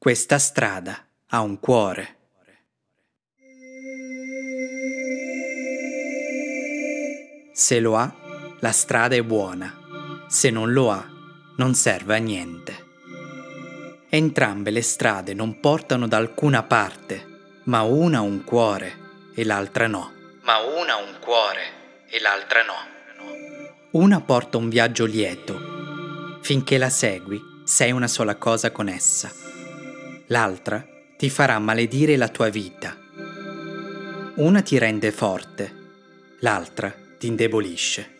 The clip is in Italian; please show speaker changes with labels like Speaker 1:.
Speaker 1: Questa strada ha un cuore. Se lo ha, la strada è buona. Se non lo ha, non serve a niente. Entrambe le strade non portano da alcuna parte, ma una ha un cuore e l'altra no. Ma una ha un cuore e l'altra no. Una porta un viaggio lieto. Finché la segui, sei una sola cosa con essa. L'altra ti farà maledire la tua vita. Una ti rende forte, l'altra ti indebolisce.